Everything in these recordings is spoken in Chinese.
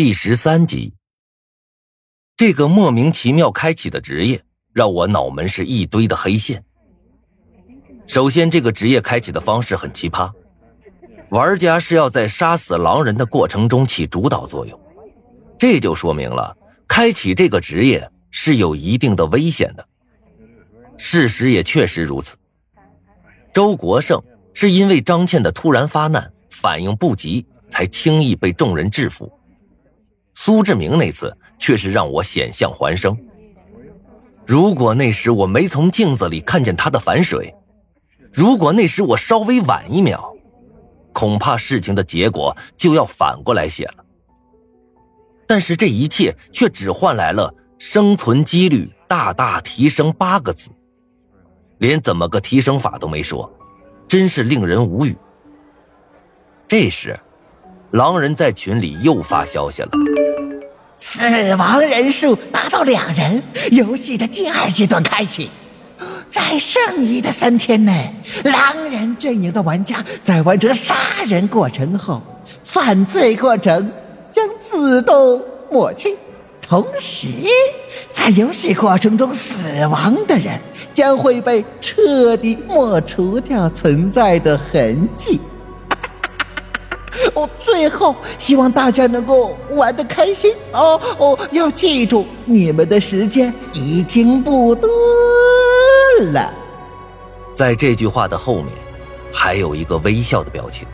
第十三集，这个莫名其妙开启的职业，让我脑门是一堆的黑线。首先，这个职业开启的方式很奇葩，玩家是要在杀死狼人的过程中起主导作用，这就说明了开启这个职业是有一定的危险的。事实也确实如此。周国胜是因为张倩的突然发难，反应不及，才轻易被众人制服。苏志明那次却是让我险象环生。如果那时我没从镜子里看见他的反水，如果那时我稍微晚一秒，恐怕事情的结果就要反过来写了。但是这一切却只换来了生存几率大大提升八个字，连怎么个提升法都没说，真是令人无语。这时。狼人在群里又发消息了，死亡人数达到两人，游戏的第二阶段开启。在剩余的三天内，狼人阵营的玩家在完成杀人过程后，犯罪过程将自动抹去。同时，在游戏过程中死亡的人将会被彻底抹除掉存在的痕迹。哦，最后希望大家能够玩的开心哦哦，要记住你们的时间已经不多了。在这句话的后面，还有一个微笑的表情。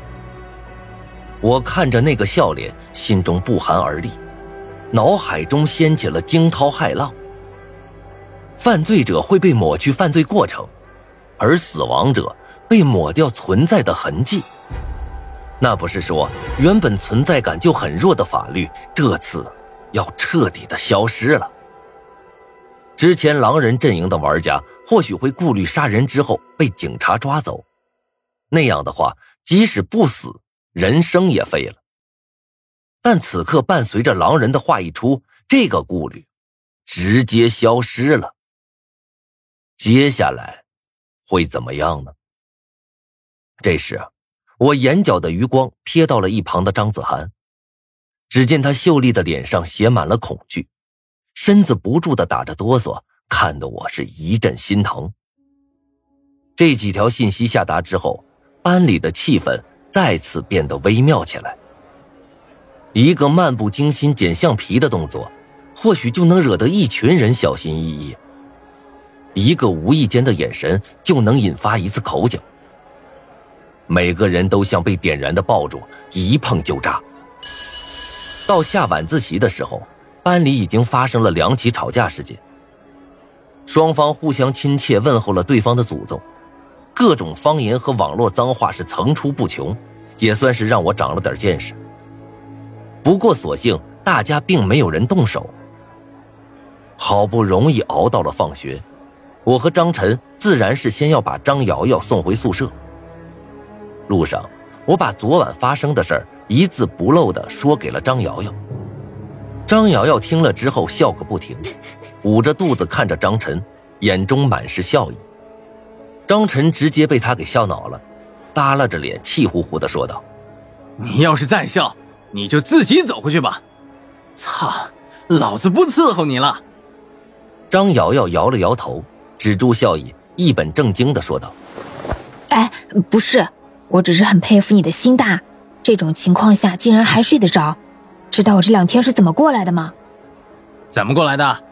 我看着那个笑脸，心中不寒而栗，脑海中掀起了惊涛骇浪。犯罪者会被抹去犯罪过程，而死亡者被抹掉存在的痕迹。那不是说原本存在感就很弱的法律，这次要彻底的消失了。之前狼人阵营的玩家或许会顾虑杀人之后被警察抓走，那样的话，即使不死，人生也废了。但此刻伴随着狼人的话一出，这个顾虑直接消失了。接下来会怎么样呢？这时。我眼角的余光瞥到了一旁的张子涵，只见他秀丽的脸上写满了恐惧，身子不住的打着哆嗦，看得我是一阵心疼。这几条信息下达之后，班里的气氛再次变得微妙起来。一个漫不经心捡橡皮的动作，或许就能惹得一群人小心翼翼；一个无意间的眼神，就能引发一次口角。每个人都像被点燃的爆竹，一碰就炸。到下晚自习的时候，班里已经发生了两起吵架事件，双方互相亲切问候了对方的祖宗，各种方言和网络脏话是层出不穷，也算是让我长了点见识。不过，所幸大家并没有人动手。好不容易熬到了放学，我和张晨自然是先要把张瑶瑶送回宿舍。路上，我把昨晚发生的事儿一字不漏的说给了张瑶瑶。张瑶瑶听了之后笑个不停，捂着肚子看着张晨，眼中满是笑意。张晨直接被他给笑恼了，耷拉着脸，气呼呼的说道：“你要是再笑，你就自己走回去吧。操，老子不伺候你了。”张瑶瑶摇了摇头，止住笑意，一本正经的说道：“哎，不是。”我只是很佩服你的心大，这种情况下竟然还睡得着。知道我这两天是怎么过来的吗？怎么过来的？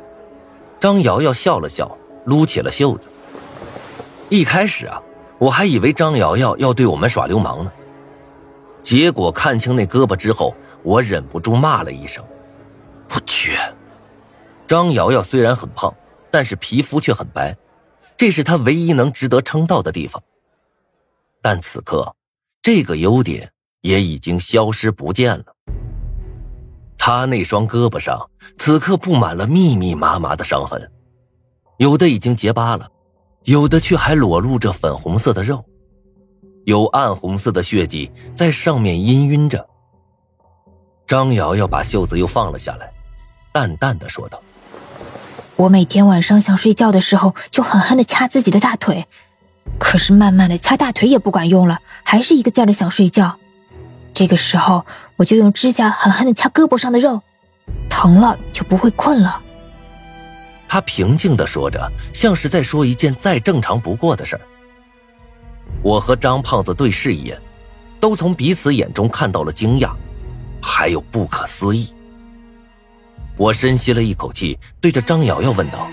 张瑶瑶笑了笑，撸起了袖子。一开始啊，我还以为张瑶瑶要对我们耍流氓呢。结果看清那胳膊之后，我忍不住骂了一声：“我去！”张瑶瑶虽然很胖，但是皮肤却很白，这是她唯一能值得称道的地方。但此刻，这个优点也已经消失不见了。他那双胳膊上，此刻布满了密密麻麻的伤痕，有的已经结疤了，有的却还裸露着粉红色的肉，有暗红色的血迹在上面氤氲着。张瑶瑶把袖子又放了下来，淡淡的说道：“我每天晚上想睡觉的时候，就狠狠的掐自己的大腿。”可是慢慢的掐大腿也不管用了，还是一个劲儿的想睡觉。这个时候，我就用指甲狠狠的掐胳膊上的肉，疼了就不会困了。他平静的说着，像是在说一件再正常不过的事儿。我和张胖子对视一眼，都从彼此眼中看到了惊讶，还有不可思议。我深吸了一口气，对着张瑶瑶问道：“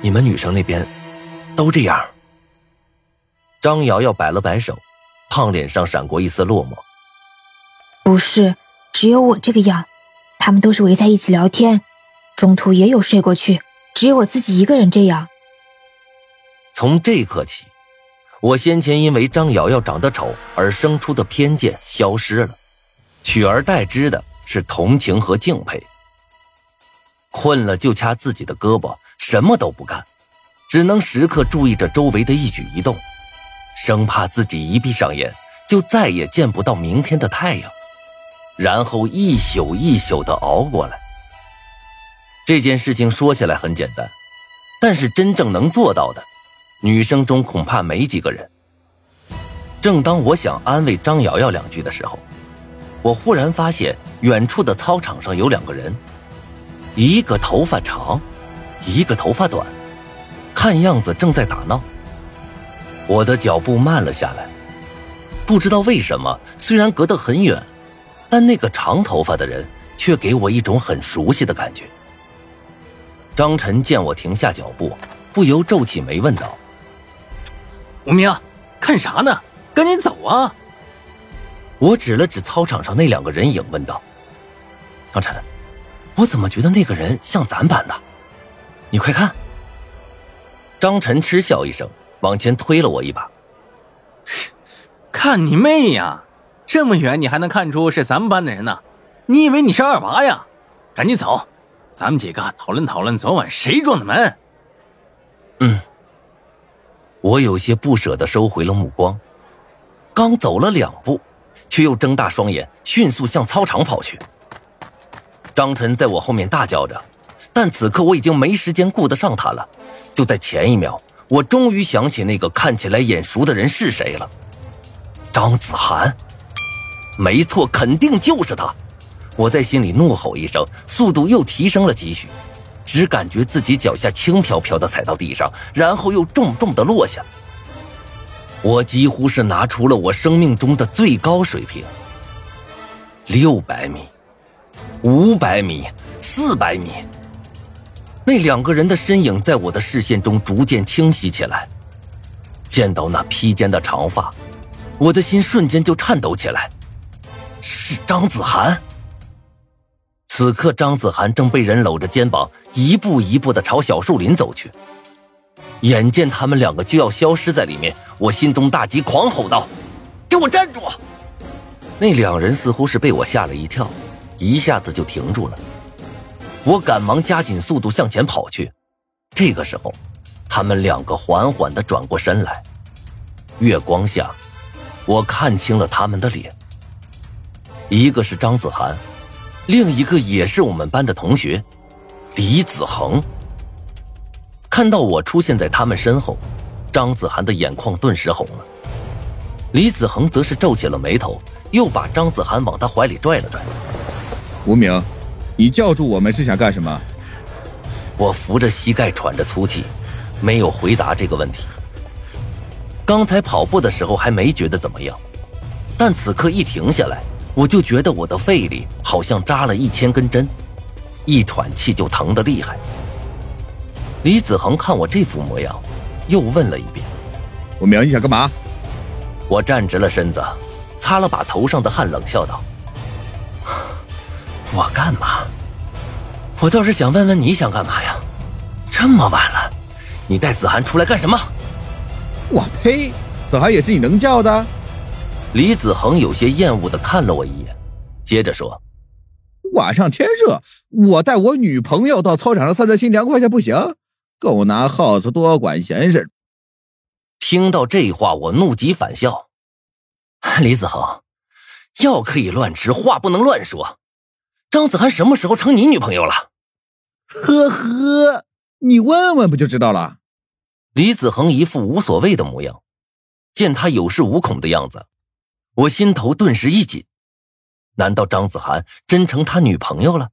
你们女生那边都这样？”张瑶瑶摆了摆手，胖脸上闪过一丝落寞：“不是，只有我这个样，他们都是围在一起聊天，中途也有睡过去，只有我自己一个人这样。”从这一刻起。我先前因为张瑶瑶长得丑而生出的偏见消失了，取而代之的是同情和敬佩。困了就掐自己的胳膊，什么都不干，只能时刻注意着周围的一举一动，生怕自己一闭上眼就再也见不到明天的太阳，然后一宿一宿的熬过来。这件事情说起来很简单，但是真正能做到的。女生中恐怕没几个人。正当我想安慰张瑶瑶两句的时候，我忽然发现远处的操场上有两个人，一个头发长，一个头发短，看样子正在打闹。我的脚步慢了下来，不知道为什么，虽然隔得很远，但那个长头发的人却给我一种很熟悉的感觉。张晨见我停下脚步，不由皱起眉问道。吴明，看啥呢？赶紧走啊！我指了指操场上那两个人影，问道：“张晨，我怎么觉得那个人像咱班的？你快看！”张晨嗤笑一声，往前推了我一把。看你妹呀！这么远你还能看出是咱们班的人呢？你以为你是二娃呀？赶紧走，咱们几个讨论讨论昨晚谁撞的门。嗯。我有些不舍得收回了目光，刚走了两步，却又睁大双眼，迅速向操场跑去。张晨在我后面大叫着，但此刻我已经没时间顾得上他了。就在前一秒，我终于想起那个看起来眼熟的人是谁了——张子涵。没错，肯定就是他！我在心里怒吼一声，速度又提升了几许。只感觉自己脚下轻飘飘的踩到地上，然后又重重的落下。我几乎是拿出了我生命中的最高水平。六百米，五百米，四百米。那两个人的身影在我的视线中逐渐清晰起来。见到那披肩的长发，我的心瞬间就颤抖起来。是张子涵。此刻，张子涵正被人搂着肩膀，一步一步的朝小树林走去。眼见他们两个就要消失在里面，我心中大急，狂吼道：“给我站住！”那两人似乎是被我吓了一跳，一下子就停住了。我赶忙加紧速度向前跑去。这个时候，他们两个缓缓的转过身来，月光下，我看清了他们的脸。一个是张子涵。另一个也是我们班的同学，李子恒。看到我出现在他们身后，张子涵的眼眶顿时红了。李子恒则是皱起了眉头，又把张子涵往他怀里拽了拽。吴明，你叫住我们是想干什么？我扶着膝盖喘着粗气，没有回答这个问题。刚才跑步的时候还没觉得怎么样，但此刻一停下来。我就觉得我的肺里好像扎了一千根针，一喘气就疼得厉害。李子恒看我这副模样，又问了一遍：“我苗，你想干嘛？”我站直了身子，擦了把头上的汗，冷笑道：“我干嘛？我倒是想问问你想干嘛呀？这么晚了，你带子涵出来干什么？”我呸！子涵也是你能叫的？李子恒有些厌恶的看了我一眼，接着说：“晚上天热，我带我女朋友到操场上散散心，凉快下不行？狗拿耗子多管闲事。”听到这话，我怒极反笑：“李子恒，药可以乱吃，话不能乱说。张子涵什么时候成你女朋友了？”呵呵，你问问不就知道了。李子恒一副无所谓的模样，见他有恃无恐的样子。我心头顿时一紧，难道张子涵真成他女朋友了？